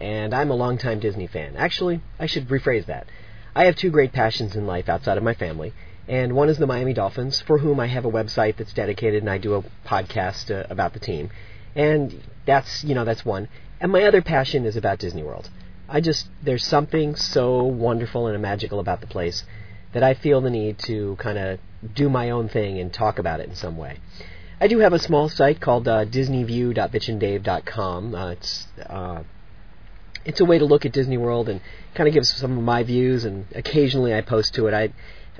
and I'm a longtime Disney fan. Actually, I should rephrase that. I have two great passions in life outside of my family, and one is the Miami Dolphins, for whom I have a website that's dedicated and I do a podcast uh, about the team. And that's, you know, that's one. And my other passion is about Disney World. I just, there's something so wonderful and magical about the place that I feel the need to kind of do my own thing and talk about it in some way. I do have a small site called uh, DisneyView.bitchindave.com. Uh, it's uh, it's a way to look at Disney World and kind of give some of my views, and occasionally I post to it. I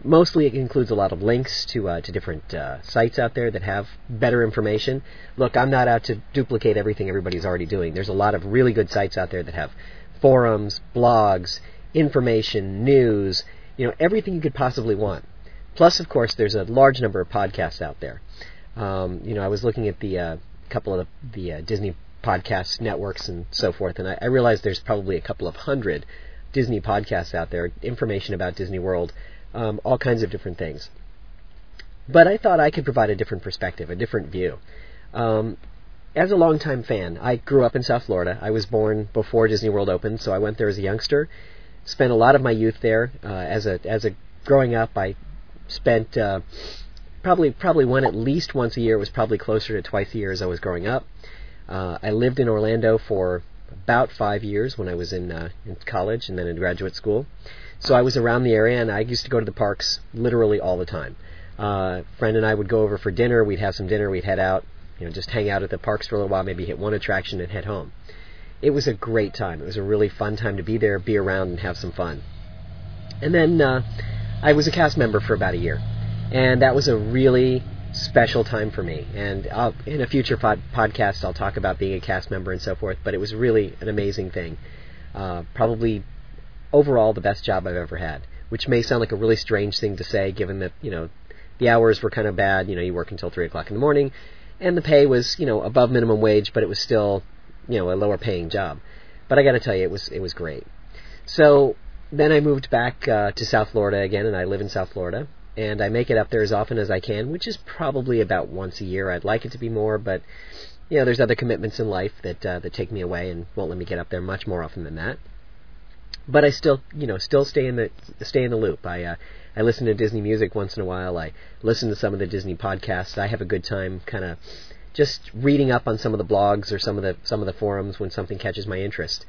mostly it includes a lot of links to uh, to different uh, sites out there that have better information. Look, I'm not out to duplicate everything everybody's already doing. There's a lot of really good sites out there that have forums, blogs, information, news, you know, everything you could possibly want. Plus, of course, there's a large number of podcasts out there. Um, you know, I was looking at the uh, couple of the, the uh, Disney podcast networks and so forth, and I, I realized there's probably a couple of hundred Disney podcasts out there, information about Disney World, um, all kinds of different things. But I thought I could provide a different perspective, a different view. Um, as a longtime fan, I grew up in South Florida. I was born before Disney World opened, so I went there as a youngster. Spent a lot of my youth there. Uh, as a as a growing up, I spent uh, probably probably went at least once a year. It was probably closer to twice a year as I was growing up. Uh, I lived in Orlando for about five years when I was in uh, in college and then in graduate school. So I was around the area, and I used to go to the parks literally all the time. Uh, friend and I would go over for dinner. We'd have some dinner. We'd head out, you know, just hang out at the parks for a little while, maybe hit one attraction and head home. It was a great time. It was a really fun time to be there, be around, and have some fun. And then uh, I was a cast member for about a year and that was a really special time for me. And I'll, in a future pod- podcast, I'll talk about being a cast member and so forth. But it was really an amazing thing. Uh, probably overall the best job I've ever had, which may sound like a really strange thing to say, given that you know the hours were kind of bad. You know, you work until three o'clock in the morning, and the pay was you know above minimum wage, but it was still you know a lower paying job. But I got to tell you, it was it was great. So then I moved back uh, to South Florida again, and I live in South Florida and I make it up there as often as I can, which is probably about once a year. I'd like it to be more, but you know, there's other commitments in life that uh, that take me away and won't let me get up there much more often than that. But I still, you know, still stay in the stay in the loop. I uh, I listen to Disney music once in a while. I listen to some of the Disney podcasts. I have a good time, kind of just reading up on some of the blogs or some of the some of the forums when something catches my interest.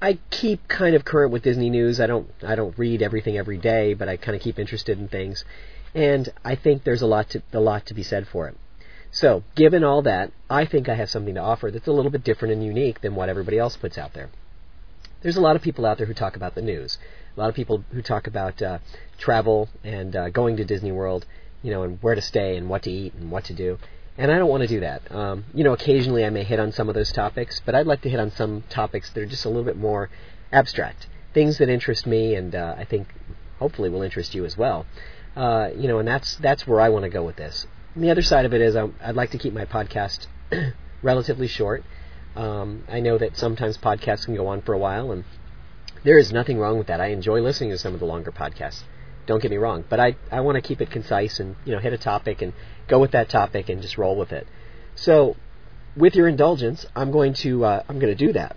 I keep kind of current with Disney news. I don't I don't read everything every day, but I kind of keep interested in things, and I think there's a lot to a lot to be said for it. So, given all that, I think I have something to offer that's a little bit different and unique than what everybody else puts out there. There's a lot of people out there who talk about the news. A lot of people who talk about uh, travel and uh, going to Disney World, you know, and where to stay and what to eat and what to do. And I don't want to do that. Um, you know, occasionally I may hit on some of those topics, but I'd like to hit on some topics that are just a little bit more abstract, things that interest me, and uh, I think hopefully will interest you as well. Uh, you know, and that's that's where I want to go with this. And the other side of it is I, I'd like to keep my podcast relatively short. Um, I know that sometimes podcasts can go on for a while, and there is nothing wrong with that. I enjoy listening to some of the longer podcasts. Don't get me wrong, but I I want to keep it concise and you know hit a topic and go with that topic and just roll with it. So, with your indulgence, I'm going to uh, I'm going to do that,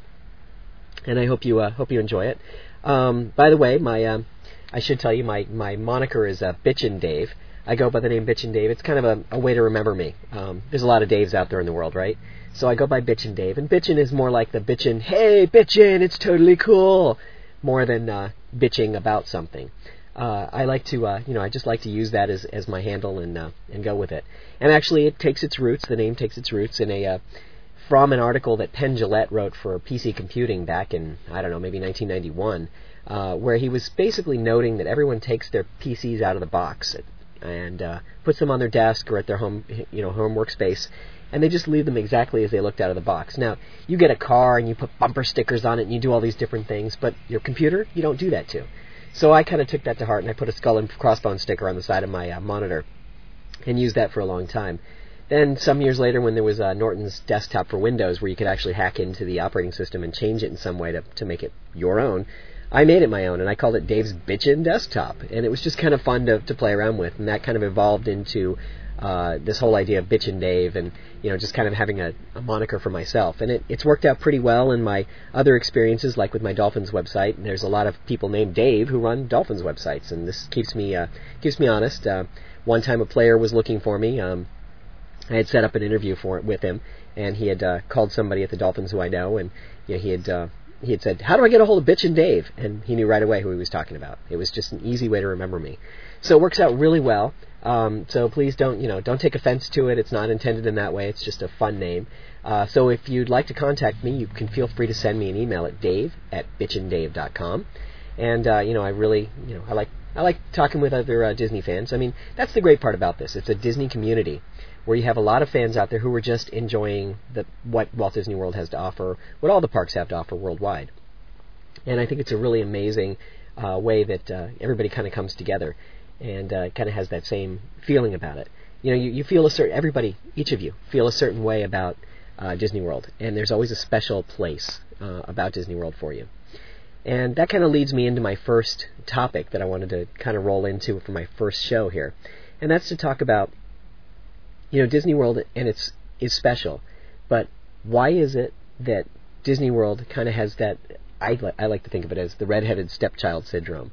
and I hope you uh, hope you enjoy it. Um, by the way, my um, I should tell you my my moniker is uh, Bitchin' Dave. I go by the name Bitchin' Dave. It's kind of a, a way to remember me. Um, there's a lot of Daves out there in the world, right? So I go by Bitchin' Dave, and bitchin' is more like the bitchin', hey bitchin', it's totally cool, more than uh, bitching about something uh, I like to, uh, you know, I just like to use that as, as my handle and uh, and go with it. And actually, it takes its roots. The name takes its roots in a uh, from an article that Penn Jillette wrote for PC Computing back in I don't know maybe 1991, uh, where he was basically noting that everyone takes their PCs out of the box and uh, puts them on their desk or at their home, you know, home workspace, and they just leave them exactly as they looked out of the box. Now, you get a car and you put bumper stickers on it and you do all these different things, but your computer, you don't do that to. So I kind of took that to heart and I put a skull and crossbones sticker on the side of my uh, monitor and used that for a long time. Then some years later, when there was uh, Norton's desktop for Windows, where you could actually hack into the operating system and change it in some way to to make it your own, I made it my own, and I called it Dave's Bitchin' Desktop, and it was just kind of fun to to play around with, and that kind of evolved into uh, this whole idea of Bitchin' Dave, and you know just kind of having a, a moniker for myself, and it, it's worked out pretty well in my other experiences, like with my Dolphins website. And there's a lot of people named Dave who run Dolphins websites, and this keeps me uh, keeps me honest. Uh, one time, a player was looking for me. Um, I had set up an interview for with him, and he had uh, called somebody at the Dolphins who I know, and you know, he had uh, he had said, "How do I get a hold of Bitchin' Dave?" And he knew right away who he was talking about. It was just an easy way to remember me. So it works out really well. Um, so please don't you know don't take offense to it. It's not intended in that way. It's just a fun name. Uh, so if you'd like to contact me, you can feel free to send me an email at dave at bitchindave.com. And uh, you know, I really, you know, I like I like talking with other uh, Disney fans. I mean, that's the great part about this. It's a Disney community where you have a lot of fans out there who are just enjoying the, what Walt Disney World has to offer, what all the parks have to offer worldwide. And I think it's a really amazing uh, way that uh, everybody kind of comes together and uh, kind of has that same feeling about it. You know, you, you feel a certain, everybody, each of you, feel a certain way about uh, Disney World, and there's always a special place uh, about Disney World for you. And that kind of leads me into my first topic that I wanted to kind of roll into for my first show here. And that's to talk about you know, Disney World and it's is special, but why is it that Disney World kind of has that? I I like to think of it as the redheaded stepchild syndrome.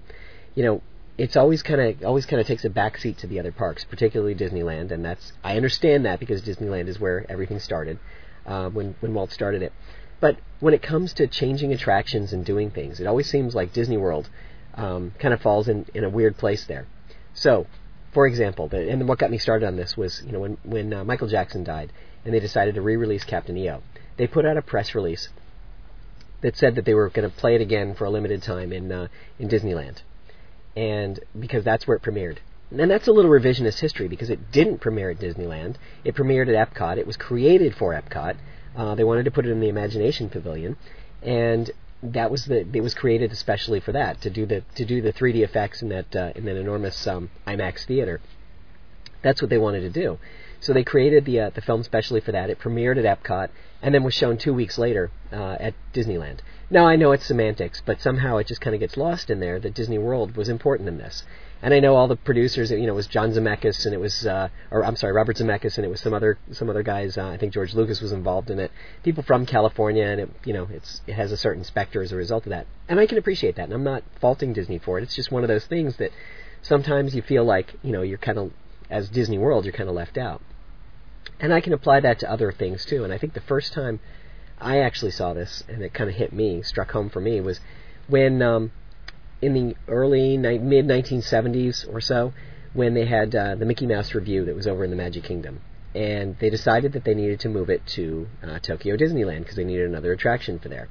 You know, it's always kind of always kind of takes a backseat to the other parks, particularly Disneyland, and that's I understand that because Disneyland is where everything started uh, when when Walt started it. But when it comes to changing attractions and doing things, it always seems like Disney World um, kind of falls in in a weird place there. So for example, the, and what got me started on this was, you know, when when uh, Michael Jackson died, and they decided to re-release Captain EO, they put out a press release that said that they were going to play it again for a limited time in uh, in Disneyland, and because that's where it premiered. And that's a little revisionist history because it didn't premiere at Disneyland. It premiered at Epcot. It was created for Epcot. Uh, they wanted to put it in the Imagination Pavilion, and that was the it was created especially for that to do the to do the 3D effects in that uh, in that enormous um, IMAX theater. That's what they wanted to do. So they created the uh, the film specially for that. It premiered at Epcot and then was shown two weeks later uh, at Disneyland. Now I know it's semantics, but somehow it just kind of gets lost in there that Disney World was important in this. And I know all the producers. You know, it was John Zemeckis and it was, uh, or I'm sorry, Robert Zemeckis and it was some other some other guys. Uh, I think George Lucas was involved in it. People from California, and it, you know, it's it has a certain specter as a result of that. And I can appreciate that. And I'm not faulting Disney for it. It's just one of those things that sometimes you feel like you know you're kind of as Disney World, you're kind of left out. And I can apply that to other things too. And I think the first time I actually saw this, and it kind of hit me, struck home for me, was when um, in the early ni- mid 1970s or so when they had uh, the Mickey Mouse Revue that was over in the Magic Kingdom, and they decided that they needed to move it to uh, Tokyo Disneyland because they needed another attraction for there.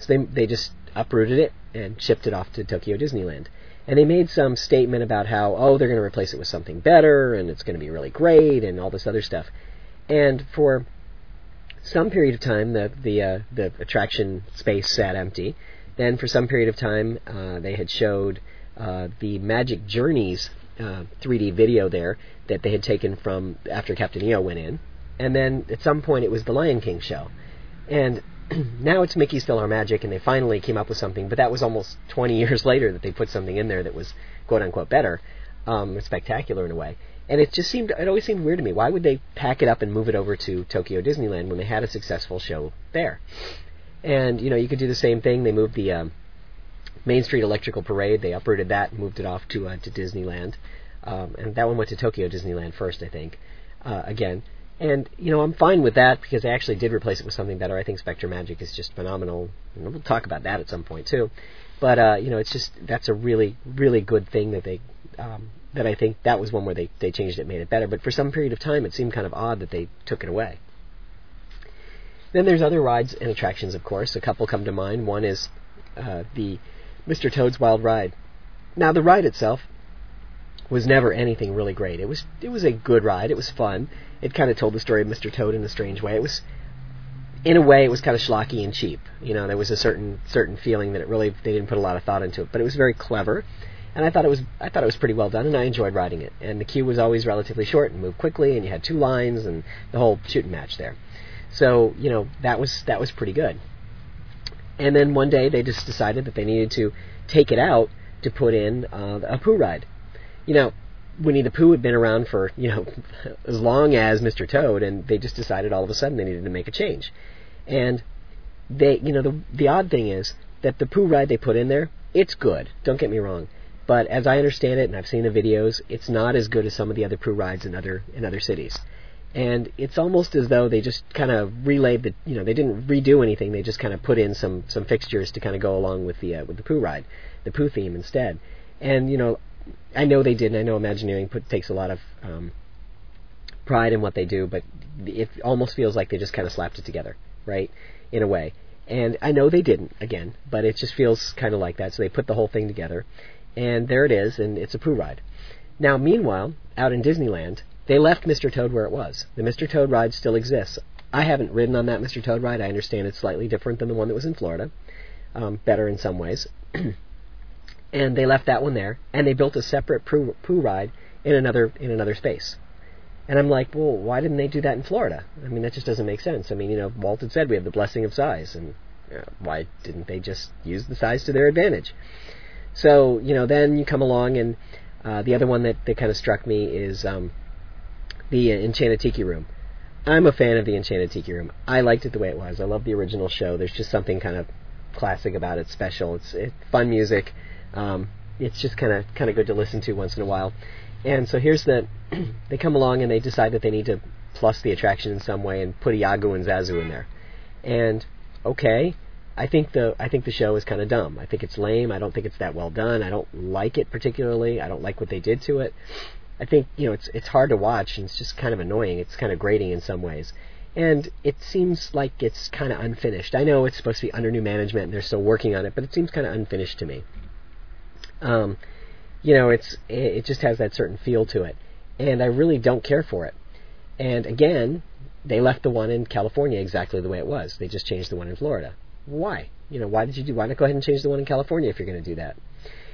So they they just uprooted it and shipped it off to Tokyo Disneyland. And they made some statement about how oh they're going to replace it with something better and it's going to be really great and all this other stuff. And for some period of time, the the uh, the attraction space sat empty, then, for some period of time, uh, they had showed uh, the Magic Journeys uh, 3D video there that they had taken from after Captain EO went in. And then at some point, it was the Lion King show. And now it's Mickey's PhilharMagic, and they finally came up with something. But that was almost 20 years later that they put something in there that was quote unquote better, um, spectacular in a way. And it just seemed, it always seemed weird to me. Why would they pack it up and move it over to Tokyo Disneyland when they had a successful show there? And you know, you could do the same thing. They moved the um, Main Street Electrical Parade. They uprooted that and moved it off to uh, to Disneyland. Um, and that one went to Tokyo Disneyland first, I think. Uh, again, and you know, I'm fine with that because they actually did replace it with something better. I think SpectroMagic is just phenomenal. And we'll talk about that at some point too. But uh, you know, it's just that's a really really good thing that they um, that I think that was one where they they changed it, made it better. But for some period of time, it seemed kind of odd that they took it away. Then there's other rides and attractions, of course. A couple come to mind. One is uh, the Mr. Toad's Wild Ride. Now, the ride itself was never anything really great. It was it was a good ride. It was fun. It kind of told the story of Mr. Toad in a strange way. It was in a way it was kind of schlocky and cheap. You know, there was a certain certain feeling that it really they didn't put a lot of thought into it, but it was very clever. And I thought it was I thought it was pretty well done, and I enjoyed riding it. And the queue was always relatively short and moved quickly, and you had two lines and the whole shooting match there. So you know that was that was pretty good. And then one day they just decided that they needed to take it out to put in uh, a Pooh ride. You know, Winnie the Pooh had been around for you know as long as Mr. Toad, and they just decided all of a sudden they needed to make a change. And they, you know, the the odd thing is that the Pooh ride they put in there, it's good. Don't get me wrong, but as I understand it, and I've seen the videos, it's not as good as some of the other Pooh rides in other in other cities. And it's almost as though they just kind of relayed the, you know, they didn't redo anything. They just kind of put in some some fixtures to kind of go along with the uh, with the Pooh ride, the Pooh theme instead. And you know, I know they did, and I know Imagineering put, takes a lot of um, pride in what they do, but it almost feels like they just kind of slapped it together, right? In a way. And I know they didn't, again, but it just feels kind of like that. So they put the whole thing together, and there it is, and it's a Pooh ride. Now, meanwhile, out in Disneyland, they left Mr. Toad where it was. The Mr. Toad ride still exists. I haven't ridden on that Mr. Toad ride. I understand it's slightly different than the one that was in Florida, um, better in some ways. and they left that one there, and they built a separate Pooh, Pooh ride in another in another space. And I'm like, well, why didn't they do that in Florida? I mean, that just doesn't make sense. I mean, you know, Walt had said we have the blessing of size, and you know, why didn't they just use the size to their advantage? So, you know, then you come along, and uh, the other one that, that kind of struck me is um, the uh, Enchanted Tiki Room. I'm a fan of the Enchanted Tiki Room. I liked it the way it was. I love the original show. There's just something kind of classic about it, special. It's, it's fun music. Um, it's just kind of kind of good to listen to once in a while. And so here's the they come along and they decide that they need to plus the attraction in some way and put Iago and Zazu in there. And okay, I think the I think the show is kind of dumb. I think it's lame. I don't think it's that well done. I don't like it particularly. I don't like what they did to it. I think you know it's it's hard to watch and it's just kind of annoying. It's kind of grating in some ways. And it seems like it's kind of unfinished. I know it's supposed to be under new management and they're still working on it, but it seems kind of unfinished to me. Um, you know, it's it just has that certain feel to it, and I really don't care for it. And again, they left the one in California exactly the way it was. They just changed the one in Florida. Why? You know, why did you do? Why not go ahead and change the one in California if you're going to do that?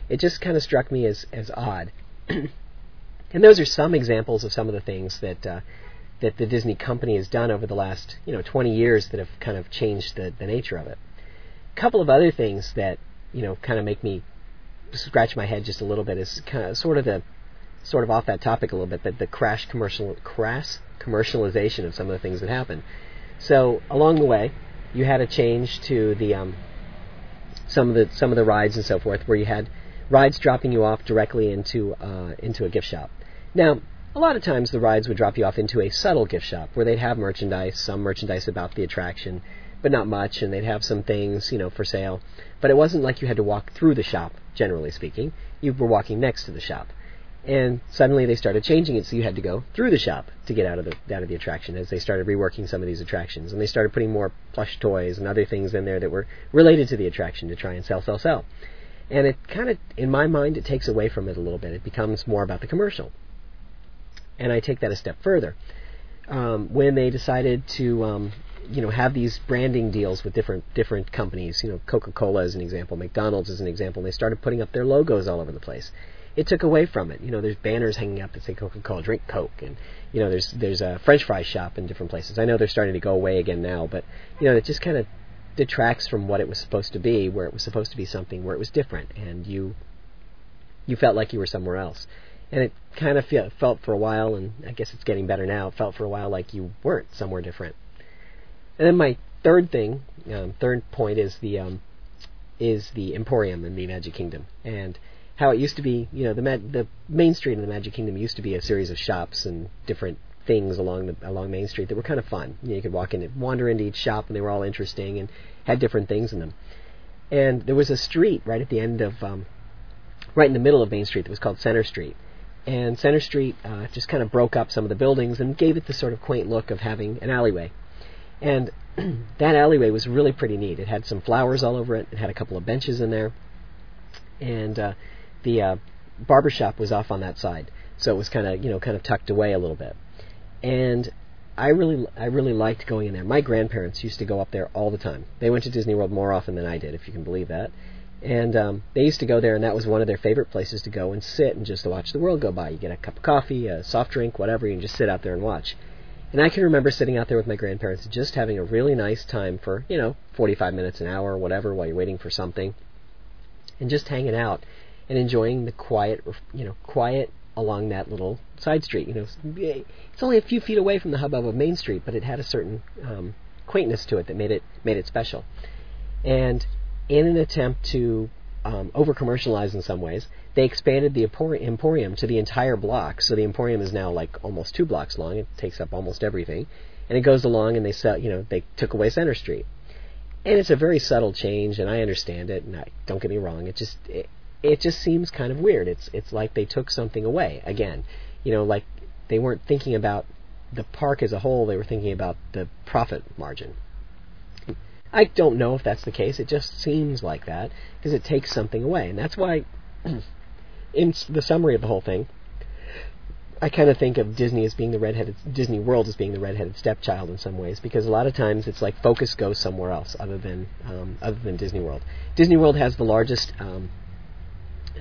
It just kind of struck me as as odd. and those are some examples of some of the things that uh, that the Disney company has done over the last you know 20 years that have kind of changed the, the nature of it. A couple of other things that you know kind of make me scratch my head just a little bit is kind of sort of the sort of off that topic a little bit, but the crash commercial crass commercialization of some of the things that happened. So along the way, you had a change to the um, some of the some of the rides and so forth, where you had rides dropping you off directly into uh, into a gift shop. Now, a lot of times the rides would drop you off into a subtle gift shop where they'd have merchandise, some merchandise about the attraction, but not much, and they'd have some things, you know, for sale. But it wasn't like you had to walk through the shop, generally speaking. You were walking next to the shop. And suddenly they started changing it so you had to go through the shop to get out of the out of the attraction as they started reworking some of these attractions and they started putting more plush toys and other things in there that were related to the attraction to try and sell sell sell. And it kind of in my mind it takes away from it a little bit. It becomes more about the commercial. And I take that a step further. Um, when they decided to um, you know have these branding deals with different different companies. You know, Coca-Cola is an example, McDonald's is an example. And they started putting up their logos all over the place. It took away from it. You know, there's banners hanging up that say Coca-Cola, drink Coke, and you know, there's there's a French fry shop in different places. I know they're starting to go away again now, but you know, it just kind of detracts from what it was supposed to be, where it was supposed to be something where it was different, and you you felt like you were somewhere else. And it kind of felt for a while, and I guess it's getting better now. It felt for a while like you weren't somewhere different. And then my third thing, um, third point is the um, is the Emporium in the Magic Kingdom, and how it used to be. You know, the the main street in the Magic Kingdom used to be a series of shops and different things along the along Main Street that were kind of fun. You, know, you could walk in and wander into each shop, and they were all interesting and had different things in them. And there was a street right at the end of, um, right in the middle of Main Street that was called Center Street. And Center Street uh, just kind of broke up some of the buildings and gave it the sort of quaint look of having an alleyway. And that alleyway was really pretty neat. It had some flowers all over it. It had a couple of benches in there, and uh, the uh, barbershop was off on that side, so it was kind of you know kind of tucked away a little bit, and I really I really liked going in there. My grandparents used to go up there all the time. They went to Disney World more often than I did, if you can believe that. And um, they used to go there, and that was one of their favorite places to go and sit and just to watch the world go by. You get a cup of coffee, a soft drink, whatever, can just sit out there and watch. And I can remember sitting out there with my grandparents, just having a really nice time for you know 45 minutes, an hour, whatever, while you're waiting for something, and just hanging out and enjoying the quiet, you know, quiet along that little side street. You know, it's only a few feet away from the hubbub of Main Street, but it had a certain um, quaintness to it that made it made it special. And in an attempt to um, over commercialize in some ways, they expanded the Emporium to the entire block. So the Emporium is now like almost two blocks long. It takes up almost everything, and it goes along. And they sell, you know, they took away Center Street, and it's a very subtle change, and I understand it. And I, don't get me wrong, it just it, it just seems kind of weird. It's it's like they took something away again. You know, like they weren't thinking about the park as a whole. They were thinking about the profit margin. I don't know if that's the case. It just seems like that because it takes something away, and that's why, in the summary of the whole thing, I kind of think of Disney as being the redheaded Disney World as being the redheaded stepchild in some ways because a lot of times it's like focus goes somewhere else other than um, other than Disney World. Disney World has the largest um,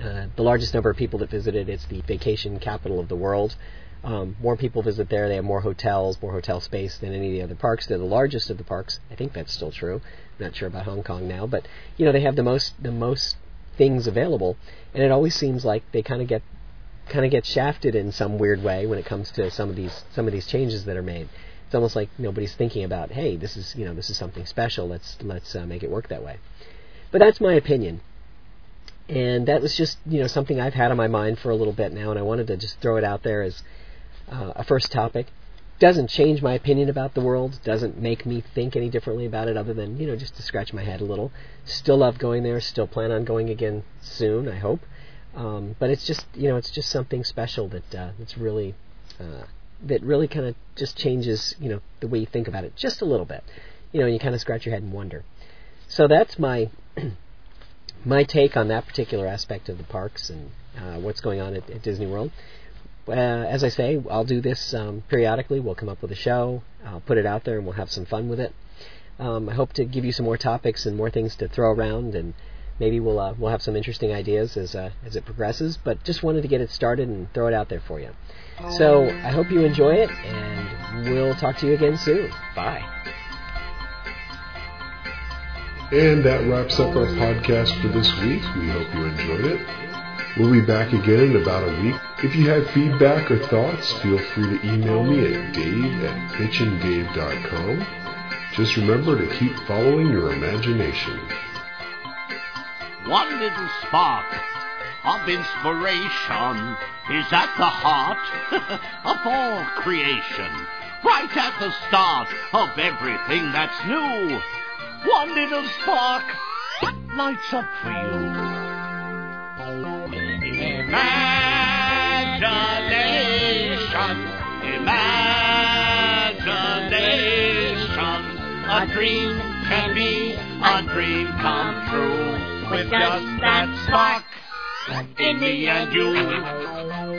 uh, the largest number of people that visit it. It's the vacation capital of the world. Um, more people visit there. They have more hotels, more hotel space than any of the other parks. They're the largest of the parks. I think that's still true. I'm not sure about Hong Kong now, but you know they have the most the most things available, and it always seems like they kind of get kind of get shafted in some weird way when it comes to some of these some of these changes that are made. It's almost like nobody's thinking about, hey, this is you know this is something special. Let's let's uh, make it work that way. But that's my opinion and that was just you know something I've had on my mind for a little bit now, and I wanted to just throw it out there as uh, a first topic. Doesn't change my opinion about the world. Doesn't make me think any differently about it, other than you know just to scratch my head a little. Still love going there. Still plan on going again soon. I hope. Um, but it's just you know it's just something special that uh, that's really uh, that really kind of just changes you know the way you think about it just a little bit. You know, you kind of scratch your head and wonder. So that's my my take on that particular aspect of the parks and uh, what's going on at, at Disney World. Uh, as I say, I'll do this um, periodically. We'll come up with a show, I'll put it out there, and we'll have some fun with it. Um, I hope to give you some more topics and more things to throw around, and maybe we'll uh, we'll have some interesting ideas as uh, as it progresses. But just wanted to get it started and throw it out there for you. So I hope you enjoy it, and we'll talk to you again soon. Bye. And that wraps up our podcast for this week. We hope you enjoyed it. We'll be back again in about a week. If you have feedback or thoughts, feel free to email me at dave at bitchindave.com. Just remember to keep following your imagination. One little spark of inspiration is at the heart of all creation, right at the start of everything that's new one little spark lights up for you. Imagination, imagination. A dream can be a dream come true with just that spark in me and you.